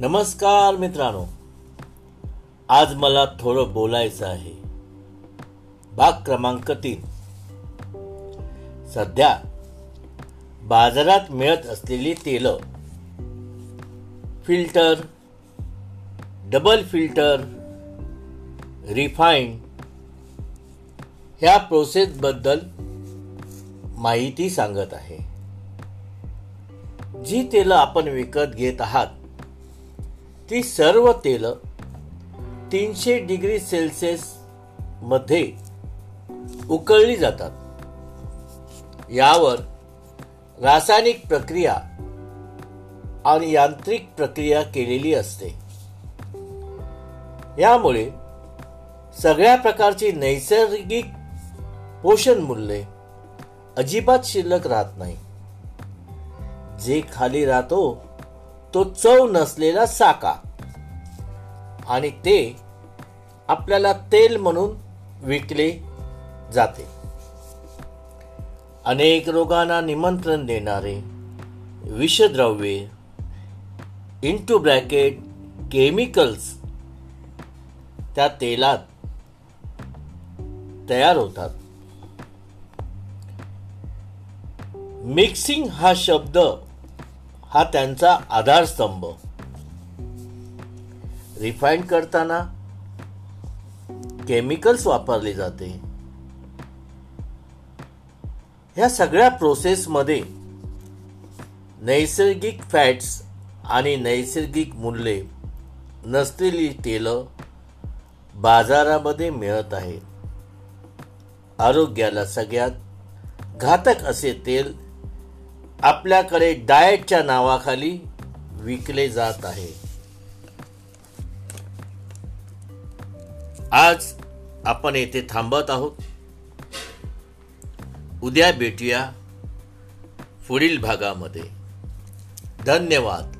नमस्कार मित्रांनो. आज मला थोडं बोलायचं आहे. भाग क्रमांक तीन. सध्या बाजारात मिळत असलेली तेल फिल्टर डबल फिल्टर रिफाईंड ह्या प्रोसेसबद्दल माहिती सांगत आहे. जी तेलं आपण विकत घेत आहात ती सर्व तेल तीनशे डिग्री सेल्सिअसमध्ये उकळली जातात. यावर रासायनिक प्रक्रिया आणि यांत्रिक प्रक्रिया केलेली असते. यामुळे सगळ्या प्रकारची नैसर्गिक पोषण मूल्ये अजिबात शिल्लक राहत नाही. जे खाली राहतो तो चव नसलेला साका. आणि ते आपल्याला तेल म्हणून विकले जाते. अनेक रोगांना निमंत्रण देणारे विषद्रव्ये इंटू ब्रॅकेट केमिकल्स त्या तेलात तयार होतात. मिक्सिंग हा शब्द हा त्यांचा आधारस्तंभ. रिफाईन करताना केमिकल्स वापरले जाते. ह्या सगळ्या प्रोसेसमध्ये नैसर्गिक फॅट्स आणि नैसर्गिक मूल्ये नसलेली तेलं बाजारामध्ये मिळत आहेत. आरोग्याला सगळ्यात घातक असे तेल आपल्याकडे डाएटच्या नावाखाली विकले जात आहे. आज आपण येथे थांबत आहोत. उद्या भेटूया पुढील भागामध्ये. धन्यवाद.